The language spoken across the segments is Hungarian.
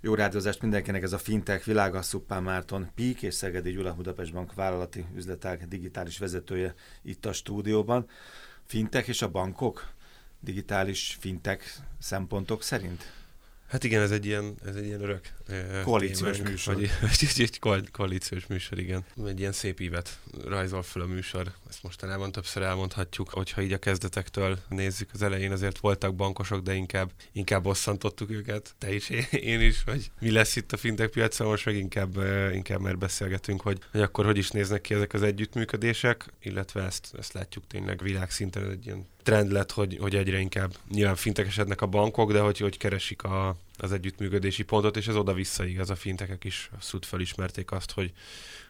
Jó rádiózást mindenkinek, ez a Fintech világa, Szuppán Márton Pík és Szegedi Gyula Budapest Bank vállalati üzletág digitális vezetője itt a stúdióban. Fintech és a bankok digitális fintech szempontok szerint? Hát igen, ez egy ilyen, ez egy ilyen örök koalíciós témánk, műsor. Vagy, egy, egy koalíciós műsor, igen. Egy ilyen szép ívet rajzol fel a műsor. Ezt mostanában többször elmondhatjuk, hogyha így a kezdetektől nézzük. Az elején azért voltak bankosok, de inkább, inkább bosszantottuk őket. Te is, én is, hogy mi lesz itt a fintech piacon, most meg inkább, inkább már beszélgetünk, hogy, hogy akkor hogy is néznek ki ezek az együttműködések, illetve ezt, ezt látjuk tényleg világszinten egy ilyen trend lett, hogy, hogy egyre inkább nyilván fintekesednek a bankok, de hogy, hogy keresik a, az együttműködési pontot, és ez oda-vissza igaz. A fintekek is abszolút felismerték azt, hogy,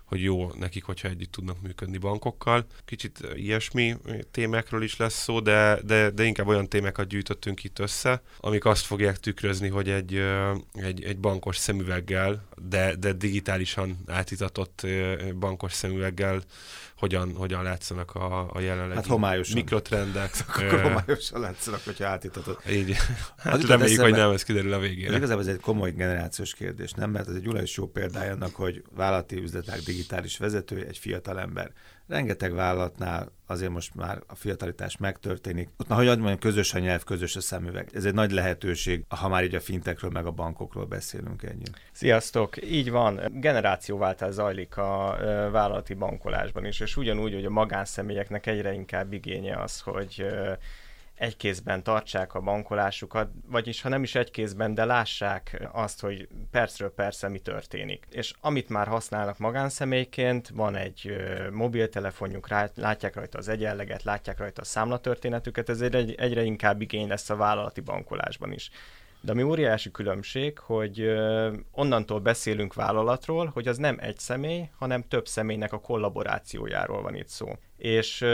hogy jó nekik, hogyha együtt tudnak működni bankokkal. Kicsit ilyesmi témákról is lesz szó, de, de, de inkább olyan témákat gyűjtöttünk itt össze, amik azt fogják tükrözni, hogy egy, egy, egy bankos szemüveggel, de, de digitálisan átitatott bankos szemüveggel hogyan, hogyan látszanak a, a jelenlegi hát homályosan. mikrotrendek. Akkor homályosan látszanak, hogyha átítatod. Így. Hát reméljük, hogy nem, ez kiderül a végére. Igazából ez egy komoly generációs kérdés, nem? Mert ez egy is jó példája annak, hogy vállalati üzletek digitális vezető, egy fiatal ember rengeteg vállalatnál azért most már a fiatalitás megtörténik. Ott már, hogy mondjam, közös a nyelv, közös a szemüveg. Ez egy nagy lehetőség, ha már így a fintekről meg a bankokról beszélünk ennyi. Sziasztok! Így van, generációváltás zajlik a vállalati bankolásban is, és ugyanúgy, hogy a magánszemélyeknek egyre inkább igénye az, hogy egy kézben tartsák a bankolásukat, vagyis ha nem is egy kézben, de lássák azt, hogy percről persze mi történik. És amit már használnak magánszemélyként, van egy mobiltelefonjuk, látják rajta az egyenleget, látják rajta a számlatörténetüket, ez egy, egyre inkább igény lesz a vállalati bankolásban is. De ami óriási különbség, hogy onnantól beszélünk vállalatról, hogy az nem egy személy, hanem több személynek a kollaborációjáról van itt szó. És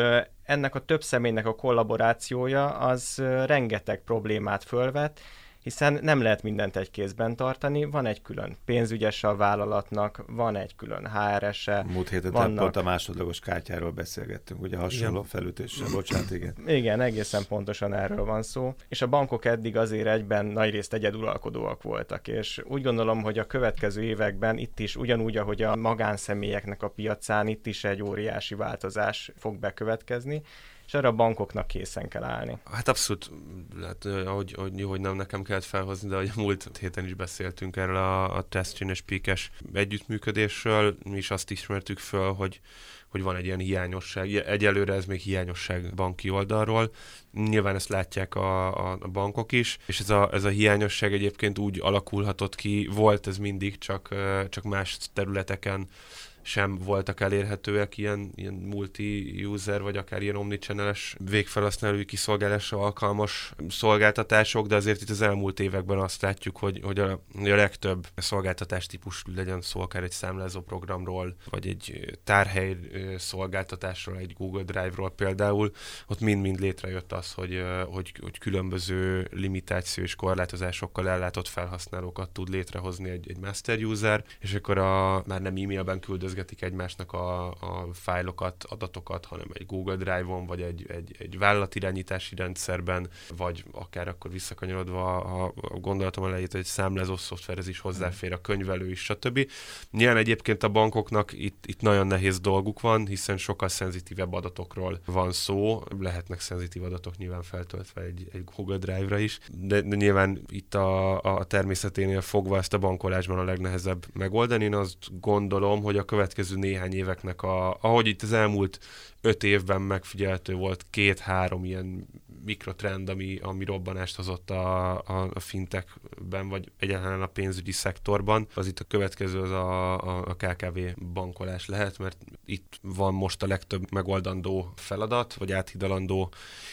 ennek a több személynek a kollaborációja az rengeteg problémát fölvet, hiszen nem lehet mindent egy kézben tartani, van egy külön pénzügyes a vállalatnak, van egy külön HRS-e. Múlt héten vannak... pont a másodlagos kártyáról beszélgettünk, ugye hasonló igen. felütéssel, bocsánat, igen. Igen, egészen pontosan erről van szó, és a bankok eddig azért egyben nagyrészt egyeduralkodóak voltak, és úgy gondolom, hogy a következő években itt is ugyanúgy, ahogy a magánszemélyeknek a piacán, itt is egy óriási változás fog bekövetkezni, és erre a bankoknak készen kell állni. Hát abszolút, hát, ahogy, ahogy, hogy nem nekem kellett felhozni, de hogy a múlt héten is beszéltünk erről a, a Testchin és Píkes együttműködésről, mi is azt ismertük föl, hogy hogy van egy ilyen hiányosság. Egyelőre ez még hiányosság banki oldalról. Nyilván ezt látják a, a, a bankok is, és ez a, ez a hiányosság egyébként úgy alakulhatott ki, volt ez mindig, csak, csak más területeken sem voltak elérhetőek ilyen, ilyen multi-user, vagy akár ilyen omnichannel-es végfelhasználói kiszolgálásra alkalmas szolgáltatások, de azért itt az elmúlt években azt látjuk, hogy, hogy a, a legtöbb szolgáltatás típus legyen szó akár egy számlázó programról, vagy egy tárhely szolgáltatásról, egy Google Drive-ról például, ott mind-mind létrejött az, hogy, hogy, hogy különböző limitáció és korlátozásokkal ellátott felhasználókat tud létrehozni egy, egy master user, és akkor a, már nem e-mailben küldöz küldözgetik egymásnak a, a fájlokat, adatokat, hanem egy Google Drive-on, vagy egy, egy, egy vállalatirányítási rendszerben, vagy akár akkor visszakanyarodva a, a gondolatom elejét, hogy egy számlázó szoftverhez is hozzáfér a könyvelő is, stb. Nyilván egyébként a bankoknak itt, itt nagyon nehéz dolguk van, hiszen sokkal szenzitívebb adatokról van szó, lehetnek szenzitív adatok nyilván feltöltve egy, egy Google Drive-ra is, de, de nyilván itt a, a természeténél fogva ezt a bankolásban a legnehezebb megoldani. Én azt gondolom, hogy a következő következő néhány éveknek, a, ahogy itt az elmúlt öt évben megfigyelhető volt két-három ilyen mikrotrend, ami, ami robbanást hozott a, a, a fintekben, vagy egyáltalán a pénzügyi szektorban, az itt a következő az a, a, a KKV bankolás lehet, mert itt van most a legtöbb megoldandó feladat, vagy áthidalandó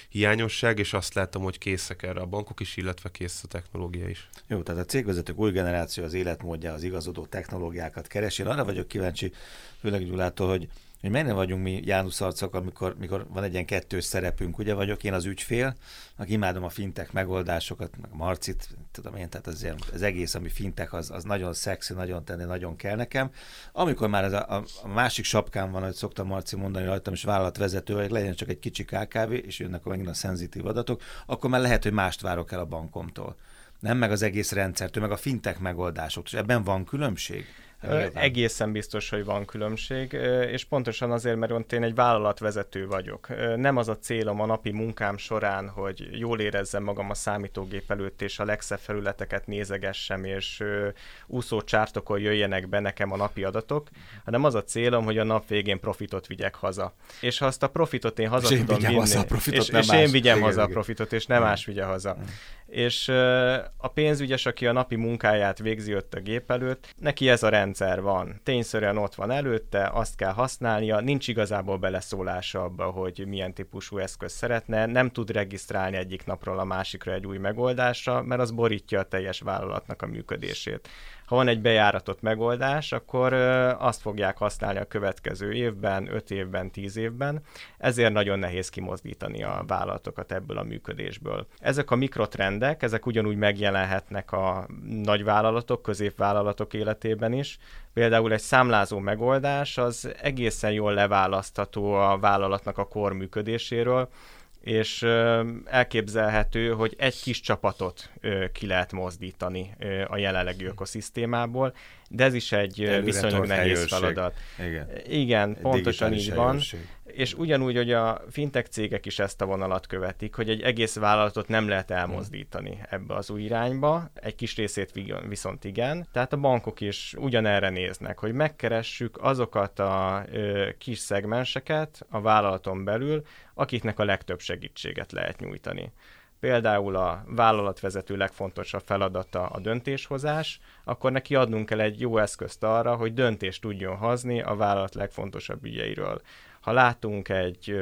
hiányosság, és azt látom, hogy készek erre a bankok is, illetve kész a technológia is. Jó, tehát a cégvezetők új generáció az életmódja, az igazodó technológiákat keresi. Én arra vagyok kíváncsi, főleg Gyulától, hogy hogy nem vagyunk mi János arcok, amikor, amikor van egy ilyen kettős szerepünk, ugye vagyok én az ügyfél, aki imádom a fintek megoldásokat, meg Marcit, tudom én, tehát az, ilyen, az egész, ami fintek, az, az nagyon szexi, nagyon tenni, nagyon kell nekem. Amikor már ez a, a, másik sapkám van, hogy szoktam Marci mondani rajtam, és vállalatvezető, hogy legyen csak egy kicsi KKV, és jönnek megint a szenzitív adatok, akkor már lehet, hogy mást várok el a bankomtól nem meg az egész rendszertől, meg a fintek megoldások. És ebben van különbség? Egészen biztos, hogy van különbség, és pontosan azért, mert én egy vállalatvezető vagyok. Nem az a célom a napi munkám során, hogy jól érezzem magam a számítógép előtt, és a legszebb felületeket nézegessem, és úszó csártokon jöjjenek be nekem a napi adatok, hanem az a célom, hogy a nap végén profitot vigyek haza. És ha azt a profitot én haza és tudom vinni, haza a profitot, és, és más. én vigyem igen, haza igen. a profitot, és nem más vigye haza. És a pénzügyes, aki a napi munkáját végzi ott a gép előtt, neki ez a rendszer van. Tényszerűen ott van előtte, azt kell használnia, nincs igazából beleszólása abba, hogy milyen típusú eszköz szeretne, nem tud regisztrálni egyik napról a másikra egy új megoldásra, mert az borítja a teljes vállalatnak a működését ha van egy bejáratott megoldás, akkor azt fogják használni a következő évben, 5 évben, 10 évben, ezért nagyon nehéz kimozdítani a vállalatokat ebből a működésből. Ezek a mikrotrendek, ezek ugyanúgy megjelenhetnek a nagyvállalatok, középvállalatok életében is. Például egy számlázó megoldás az egészen jól leválasztható a vállalatnak a kor működéséről, és elképzelhető, hogy egy kis csapatot ki lehet mozdítani a jelenlegi ökoszisztémából, de ez is egy Előre viszonylag nehéz helyőrség. feladat. Igen, Igen pontosan így van. Helyőrség. És ugyanúgy, hogy a fintech cégek is ezt a vonalat követik, hogy egy egész vállalatot nem lehet elmozdítani ebbe az új irányba, egy kis részét viszont igen. Tehát a bankok is ugyanerre néznek, hogy megkeressük azokat a ö, kis szegmenseket a vállalaton belül, akiknek a legtöbb segítséget lehet nyújtani például a vállalatvezető legfontosabb feladata a döntéshozás, akkor neki adnunk kell egy jó eszközt arra, hogy döntést tudjon hozni a vállalat legfontosabb ügyeiről. Ha látunk egy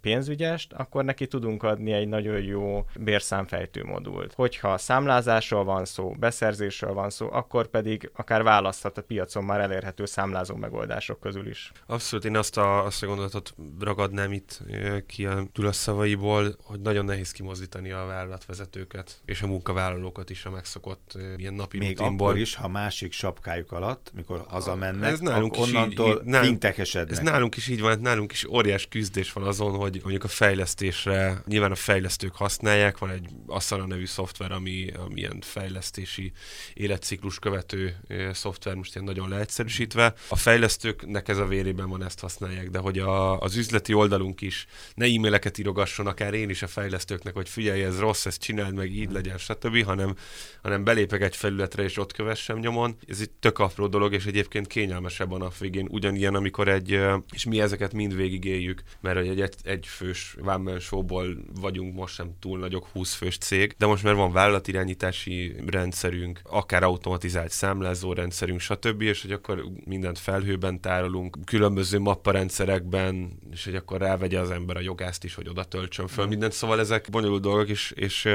pénzügyest, akkor neki tudunk adni egy nagyon jó bérszámfejtő modult. Hogyha számlázásról van szó, beszerzésről van szó, akkor pedig akár választhat a piacon már elérhető számlázó megoldások közül is. Abszolút, én azt a, azt a gondolatot ragadnám itt ki a szavaiból, hogy nagyon nehéz kimozdítani a vállalatvezetőket és a munkavállalókat is a megszokott ilyen napi Még rutinból. akkor is, ha másik sapkájuk alatt, mikor hazamennek, ez nálunk onnantól így, nálunk, Ez nálunk is így van, nálunk nálunk is óriás küzdés van azon, hogy mondjuk a fejlesztésre, nyilván a fejlesztők használják, van egy Asana nevű szoftver, ami, ami ilyen fejlesztési életciklus követő szoftver, most ilyen nagyon leegyszerűsítve. A fejlesztőknek ez a vérében van, ezt használják, de hogy a, az üzleti oldalunk is ne e-maileket írogasson, akár én is a fejlesztőknek, hogy figyelj, ez rossz, ezt csináld meg, így legyen, stb., hanem, hanem belépek egy felületre, és ott kövessem nyomon. Ez egy tök apró dolog, és egyébként kényelmesebb a nap végén. Ugyanilyen, amikor egy, és mi ezeket mind mind végigéljük, mert egy, egy, fős one showból vagyunk most sem túl nagyok 20 fős cég, de most már van vállalatirányítási rendszerünk, akár automatizált számlázó rendszerünk, stb., és hogy akkor mindent felhőben tárolunk, különböző mapparendszerekben, és hogy akkor rávegye az ember a jogászt is, hogy oda töltsön föl mm. mindent, szóval ezek bonyolult dolgok, és, és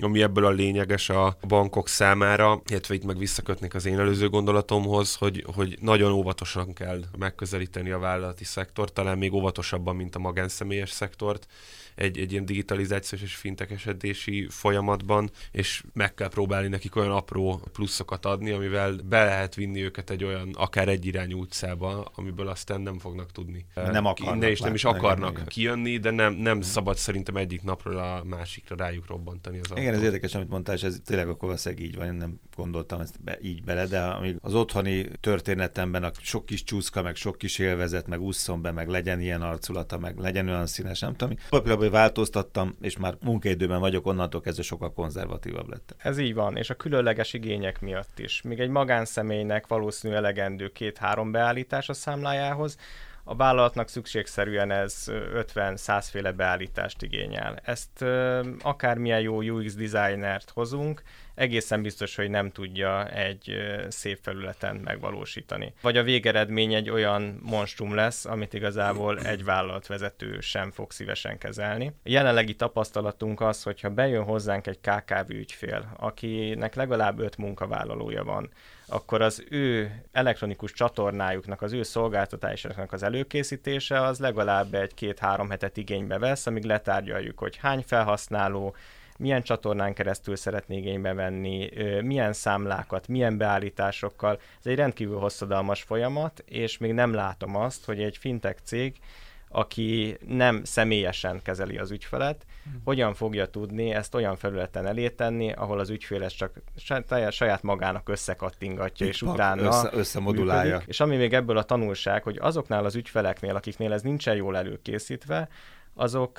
ami ebből a lényeges a bankok számára, illetve itt meg visszakötnék az én előző gondolatomhoz, hogy, hogy nagyon óvatosan kell megközelíteni a vállalati szektor, talán még óvatosabban, mint a magánszemélyes szektort, egy, egy ilyen digitalizációs és fintekesedési folyamatban, és meg kell próbálni nekik olyan apró pluszokat adni, amivel be lehet vinni őket egy olyan akár egyirányú utcába, amiből aztán nem fognak tudni. Nem akarnak. Ne, és nem is akarnak igen, kijönni, de nem, nem szabad szerintem egyik napról a másikra rájuk robbantani az Igen, ez érdekes, amit mondtál, és ez tényleg akkor valószínűleg így van, én nem gondoltam ezt be, így bele, de amíg az otthoni történetemben a sok kis csúszka, meg sok kis élvezet, meg ússzon be, meg legyen ilyen arculata, meg legyen olyan színes, nem tudom. Papírban változtattam, és már munkaidőben vagyok, onnantól kezdve sokkal konzervatívabb lett. Ez így van, és a különleges igények miatt is. Míg egy magánszemélynek valószínű elegendő két-három beállítás a számlájához, a vállalatnak szükségszerűen ez 50-100 féle beállítást igényel. Ezt akármilyen jó UX designert hozunk, egészen biztos, hogy nem tudja egy szép felületen megvalósítani. Vagy a végeredmény egy olyan monstrum lesz, amit igazából egy vállalatvezető sem fog szívesen kezelni. A jelenlegi tapasztalatunk az, hogyha bejön hozzánk egy KKV ügyfél, akinek legalább öt munkavállalója van, akkor az ő elektronikus csatornájuknak, az ő szolgáltatásoknak az előkészítése az legalább egy két-három hetet igénybe vesz, amíg letárgyaljuk, hogy hány felhasználó, milyen csatornán keresztül szeretné igénybe venni, milyen számlákat, milyen beállításokkal. Ez egy rendkívül hosszadalmas folyamat, és még nem látom azt, hogy egy fintech cég aki nem személyesen kezeli az ügyfelet, hmm. hogyan fogja tudni ezt olyan felületen elétenni, ahol az ügyfél ezt csak saját magának összekattingatja, és utána össze, összemodulálja. Működik. És ami még ebből a tanulság, hogy azoknál az ügyfeleknél, akiknél ez nincsen jól előkészítve, azok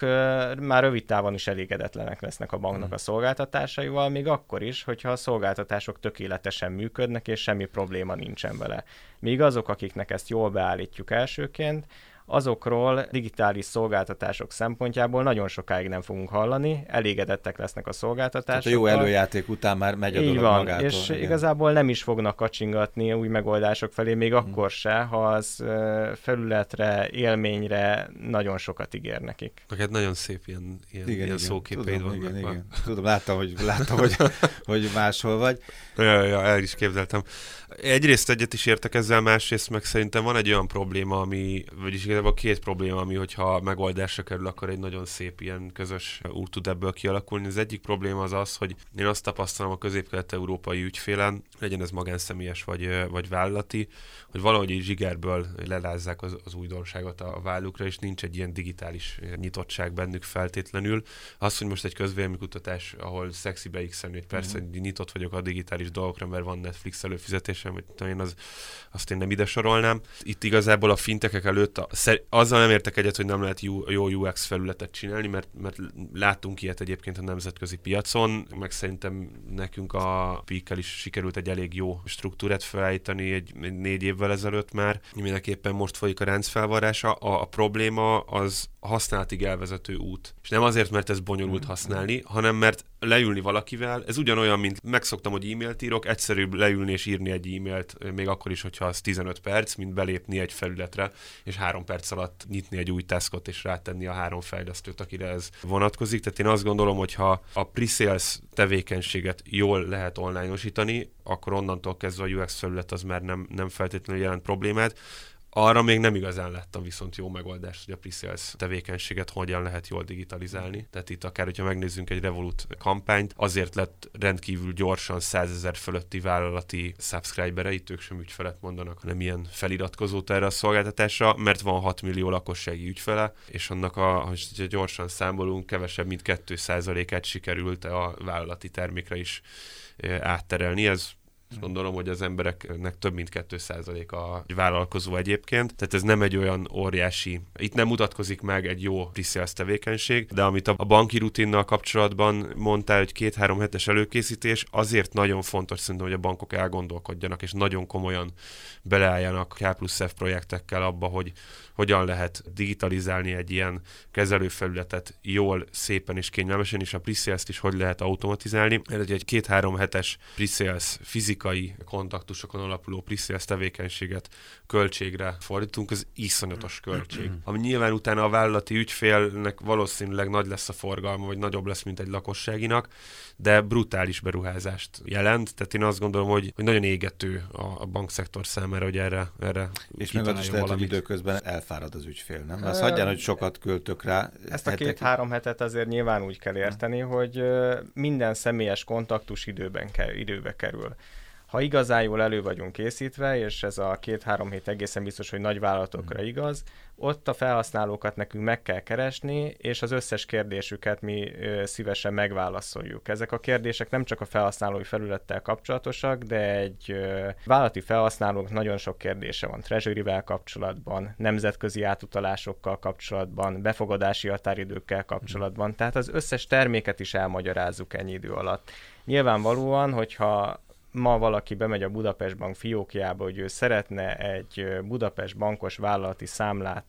már rövid távon is elégedetlenek lesznek a banknak hmm. a szolgáltatásaival, még akkor is, hogyha a szolgáltatások tökéletesen működnek, és semmi probléma nincsen vele. Míg azok, akiknek ezt jól beállítjuk elsőként, azokról digitális szolgáltatások szempontjából nagyon sokáig nem fogunk hallani, elégedettek lesznek a szolgáltatások. Tehát a jó előjáték után már megy a Így dolog van, magától. És igen. igazából nem is fognak kacsingatni új megoldások felé, még hmm. akkor se, ha az felületre, élményre nagyon sokat ígér nekik. Neked nagyon szép ilyen, ilyen, igen, ilyen szóképéid vannak. Igen, igen. Tudom, láttam, hogy, láttam, hogy, hogy máshol vagy. Ja, ja, el is képzeltem. Egyrészt egyet is értek ezzel, másrészt meg szerintem van egy olyan probléma, ami, vagyis igazából két probléma, ami, hogyha megoldásra kerül, akkor egy nagyon szép ilyen közös út tud ebből kialakulni. Az egyik probléma az az, hogy én azt tapasztalom a közép-kelet-európai ügyfélen, legyen ez magánszemélyes vagy, vagy vállalati, hogy valahogy egy zsigerből lelázzák az, az újdonságot a vállukra, és nincs egy ilyen digitális nyitottság bennük feltétlenül. Az, hogy most egy közvéleménykutatás, ahol szexi beixelni, hogy persze mm. nyitott vagyok a digitális dolgokra, mert van Netflix előfizetésem, vagy én az, azt én nem ide sorolnám. Itt igazából a fintekek előtt a, azzal nem értek egyet, hogy nem lehet jó, jó UX felületet csinálni, mert, mert láttunk ilyet egyébként a nemzetközi piacon, meg szerintem nekünk a Peak-kel is sikerült egy elég jó struktúrát felállítani egy, egy négy évvel ezelőtt már. Mindenképpen most folyik a rendszerfelvarrása. A, a probléma az használatig elvezető út. És nem azért, mert ez bonyolult használni, hanem mert leülni valakivel, ez ugyanolyan, mint megszoktam, hogy e-mailt írok, egyszerűbb leülni és írni egy e-mailt, még akkor is, hogyha az 15 perc, mint belépni egy felületre, és három perc alatt nyitni egy új taskot, és rátenni a három fejlesztőt, akire ez vonatkozik. Tehát én azt gondolom, hogy ha a pre-sales tevékenységet jól lehet online-osítani, akkor onnantól kezdve a UX felület az már nem, nem feltétlenül jelent problémát. Arra még nem igazán láttam viszont jó megoldást, hogy a pre-sales tevékenységet hogyan lehet jól digitalizálni. Tehát itt akár, hogyha megnézzünk egy Revolut kampányt, azért lett rendkívül gyorsan 100 ezer fölötti vállalati subscriberei, itt ők sem ügyfelet mondanak, hanem ilyen feliratkozót erre a szolgáltatásra, mert van 6 millió lakossági ügyfele, és annak a, hogy gyorsan számolunk, kevesebb, mint 2%-át sikerült a vállalati termékre is átterelni. Ez Gondolom, hogy az embereknek több mint 2% a vállalkozó egyébként, tehát ez nem egy olyan óriási, itt nem mutatkozik meg egy jó pre tevékenység, de amit a banki rutinnal kapcsolatban mondtál, hogy két-három hetes előkészítés, azért nagyon fontos szerintem, hogy a bankok elgondolkodjanak, és nagyon komolyan beleálljanak K plusz F projektekkel abba, hogy hogyan lehet digitalizálni egy ilyen kezelőfelületet jól, szépen és kényelmesen, és a pre is hogy lehet automatizálni. Ez egy két-három hetes pre fizikai kontaktusokon alapuló pre tevékenységet költségre fordítunk, az iszonyatos költség. Ami nyilván utána a vállalati ügyfélnek valószínűleg nagy lesz a forgalma, vagy nagyobb lesz, mint egy lakosságinak, de brutális beruházást jelent, tehát én azt gondolom, hogy, hogy nagyon égető a, a bankszektor számára, hogy erre, erre És meg az is lehet, hogy időközben elfárad az ügyfél, nem? Azt hagyján, hogy sokat költök rá. Ezt a két-három hetet azért nyilván úgy kell érteni, hogy minden személyes kontaktus időben kell, időbe kerül ha igazán jól elő vagyunk készítve, és ez a két-három hét egészen biztos, hogy nagy vállalatokra mm. igaz, ott a felhasználókat nekünk meg kell keresni, és az összes kérdésüket mi szívesen megválaszoljuk. Ezek a kérdések nem csak a felhasználói felülettel kapcsolatosak, de egy vállalati felhasználók nagyon sok kérdése van treasury kapcsolatban, nemzetközi átutalásokkal kapcsolatban, befogadási határidőkkel kapcsolatban, tehát az összes terméket is elmagyarázzuk ennyi idő alatt. Nyilvánvalóan, hogyha ma valaki bemegy a Budapest Bank fiókjába, hogy ő szeretne egy Budapest bankos vállalati számlát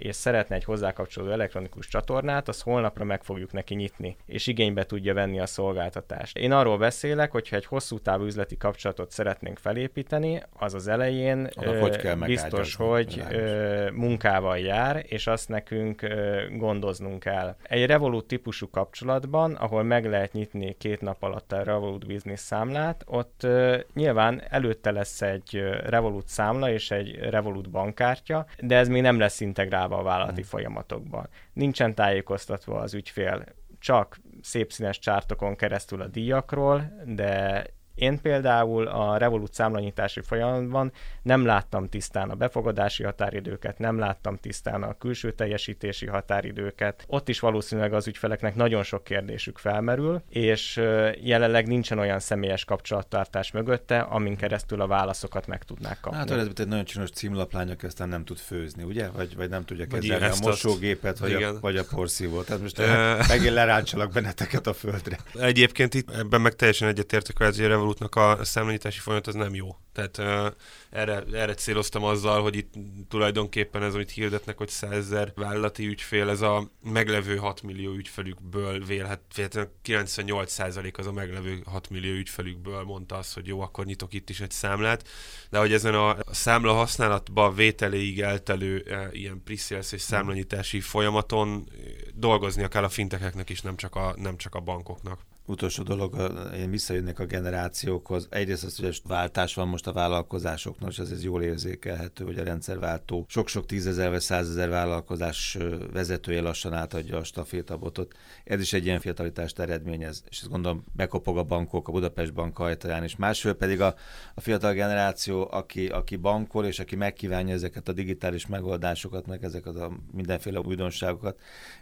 és szeretne egy hozzákapcsolódó elektronikus csatornát, az holnapra meg fogjuk neki nyitni, és igénybe tudja venni a szolgáltatást. Én arról beszélek, hogyha egy hosszú távú üzleti kapcsolatot szeretnénk felépíteni, az az elején ö, hogy kell biztos, hogy ö, munkával jár, és azt nekünk ö, gondoznunk kell. Egy Revolut típusú kapcsolatban, ahol meg lehet nyitni két nap alatt a Revolut Business számlát, ott ö, nyilván előtte lesz egy Revolut számla és egy Revolut bankkártya, de ez még nem lesz integrálva integrálva a vállalati hmm. folyamatokban. Nincsen tájékoztatva az ügyfél csak szép színes csártokon keresztül a díjakról, de Én például a Revolut számlanyítási folyamatban nem láttam tisztán a befogadási határidőket, nem láttam tisztán a külső teljesítési határidőket. Ott is valószínűleg az ügyfeleknek nagyon sok kérdésük felmerül, és jelenleg nincsen olyan személyes kapcsolattartás mögötte, amin keresztül a válaszokat meg tudnák kapni. Hát ez egy nagyon csinos címlaplány, aki aztán nem tud főzni, ugye? Vagy, vagy nem tudja kezelni a mosógépet, vagy a, vagy a porszívót. Tehát most megint leráncsalak benneteket a földre. Egyébként itt ebben meg teljesen egyetértek, hogy a Revolutnak a számlanyítási folyamat az nem jó. Tehát uh, erre, erre céloztam azzal, hogy itt tulajdonképpen ez, amit hirdetnek, hogy 100 ezer vállalati ügyfél, ez a meglevő 6 millió ügyfelükből vélhet, 98% az a meglevő 6 millió ügyfelükből mondta azt, hogy jó, akkor nyitok itt is egy számlát, de hogy ezen a számla használatba vételéig eltelő e, ilyen pre és számlanyítási folyamaton dolgoznia kell a fintekeknek is, nem csak a, nem csak a bankoknak utolsó dolog, én visszajönnék a generációkhoz. Egyrészt az, hogy váltás van most a vállalkozásoknak, és ez, ez jól érzékelhető, hogy a rendszerváltó sok-sok tízezer vagy százezer vállalkozás vezetője lassan átadja a stafétabotot. Ez is egy ilyen fiatalitást eredményez, és ezt gondolom bekopog a bankok, a Budapest Bank ajtaján, és másfél pedig a, a fiatal generáció, aki, aki bankol, és aki megkívánja ezeket a digitális megoldásokat, meg ezeket a mindenféle újdonságokat,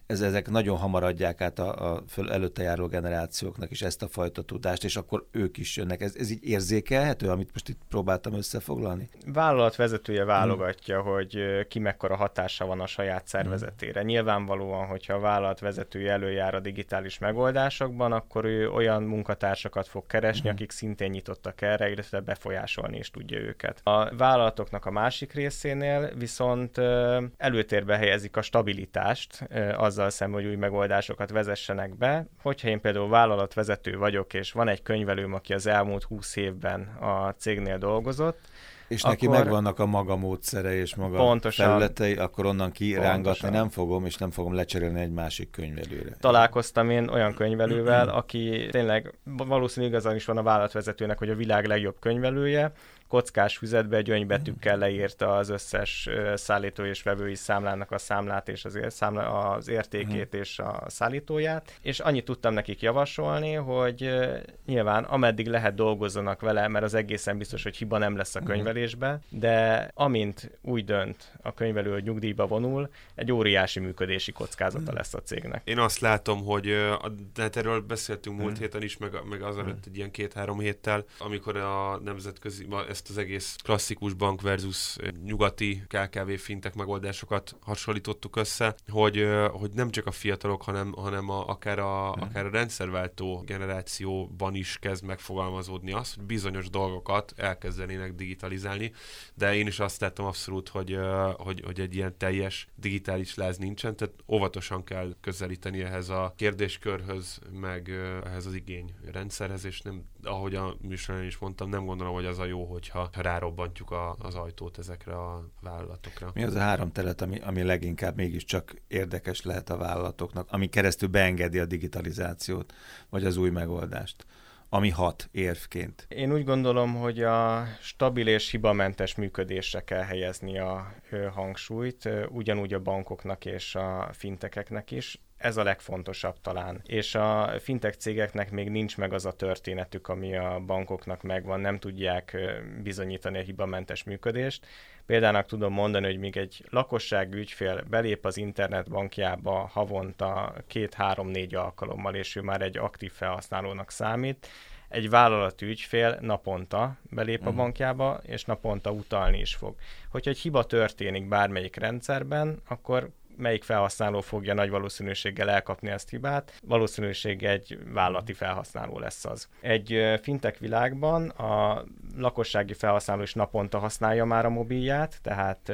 ez, ezek nagyon hamar adják át a, a föl előtte járó generációknak is ezt a fajta tudást, és akkor ők is jönnek. Ez, ez így érzékelhető, amit most itt próbáltam összefoglalni? Vállalat vezetője válogatja, hmm. hogy ki mekkora hatása van a saját szervezetére. Hmm. Nyilvánvalóan, hogyha a vállalat vezetője előjár a digitális megoldásokban, akkor ő olyan munkatársakat fog keresni, hmm. akik szintén nyitottak erre, illetve befolyásolni is tudja őket. A vállalatoknak a másik részénél viszont előtérbe helyezik a stabilitást, az azzal szemben, hogy új megoldásokat vezessenek be. Hogyha én például vállalatvezető vagyok, és van egy könyvelőm, aki az elmúlt 20 évben a cégnél dolgozott, és akkor, neki megvannak a maga módszere és maga pontosan, felületei, akkor onnan kirángatni pontosan. nem fogom, és nem fogom lecserélni egy másik könyvelőre. Találkoztam én olyan könyvelővel, aki tényleg valószínűleg igazán is van a vállalatvezetőnek, hogy a világ legjobb könyvelője, kockás füzetbe gyöngybetűkkel leírta az összes szállító és vevői számlának a számlát és az, számla, az értékét mm. és a szállítóját, és annyit tudtam nekik javasolni, hogy nyilván ameddig lehet dolgozzanak vele, mert az egészen biztos, hogy hiba nem lesz a mhm. könyvelésbe, de amint úgy dönt a könyvelő, hogy nyugdíjba vonul, egy óriási működési kockázata lesz a cégnek. Én azt látom, hogy de hát erről beszéltünk múlt mm. héten is, meg, meg azelőtt egy ilyen két-három héttel, amikor a nemzetközi, ezt az egész klasszikus bank versus nyugati KKV fintek megoldásokat hasonlítottuk össze, hogy, hogy nem csak a fiatalok, hanem, hanem a, akár, a, hmm. akár a rendszerváltó generációban is kezd megfogalmazódni az, hogy bizonyos dolgokat elkezdenének digitalizálni, de én is azt látom abszolút, hogy, hogy, hogy egy ilyen teljes digitális láz nincsen, tehát óvatosan kell közelíteni ehhez a kérdéskörhöz, meg ehhez az igény rendszerhez, és nem, ahogy a műsorán is mondtam, nem gondolom, hogy az a jó, hogyha rárobbantjuk a, az ajtót ezekre a vállalatokra. Mi az a három terület, ami, ami leginkább mégiscsak érdekes lehet a vállalatoknak, ami keresztül beengedi a digitalizációt, vagy az új megoldást? ami hat érvként? Én úgy gondolom, hogy a stabil és hibamentes működésre kell helyezni a hangsúlyt, ugyanúgy a bankoknak és a fintekeknek is ez a legfontosabb talán. És a fintech cégeknek még nincs meg az a történetük, ami a bankoknak megvan, nem tudják bizonyítani a hibamentes működést. Példának tudom mondani, hogy míg egy lakosság ügyfél belép az internetbankjába havonta két-három-négy alkalommal, és ő már egy aktív felhasználónak számít, egy vállalati ügyfél naponta belép uh-huh. a mhm. bankjába, és naponta utalni is fog. Hogyha egy hiba történik bármelyik rendszerben, akkor melyik felhasználó fogja nagy valószínűséggel elkapni ezt hibát, valószínűség egy vállalati felhasználó lesz az. Egy fintech világban a lakossági felhasználó is naponta használja már a mobilját, tehát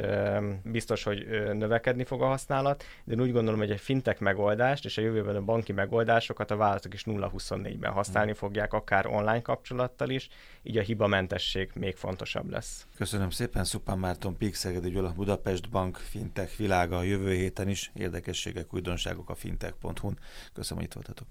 biztos, hogy növekedni fog a használat, de én úgy gondolom, hogy egy fintech megoldást és a jövőben a banki megoldásokat a vállalatok is 0-24-ben használni hmm. fogják, akár online kapcsolattal is, így a hibamentesség még fontosabb lesz. Köszönöm szépen, Szupán Márton, Píkszegedi Gyula, Budapest Bank, Fintech világa a jövő héten is, érdekességek, újdonságok a fintech.hu-n. Köszönöm, hogy itt voltatok.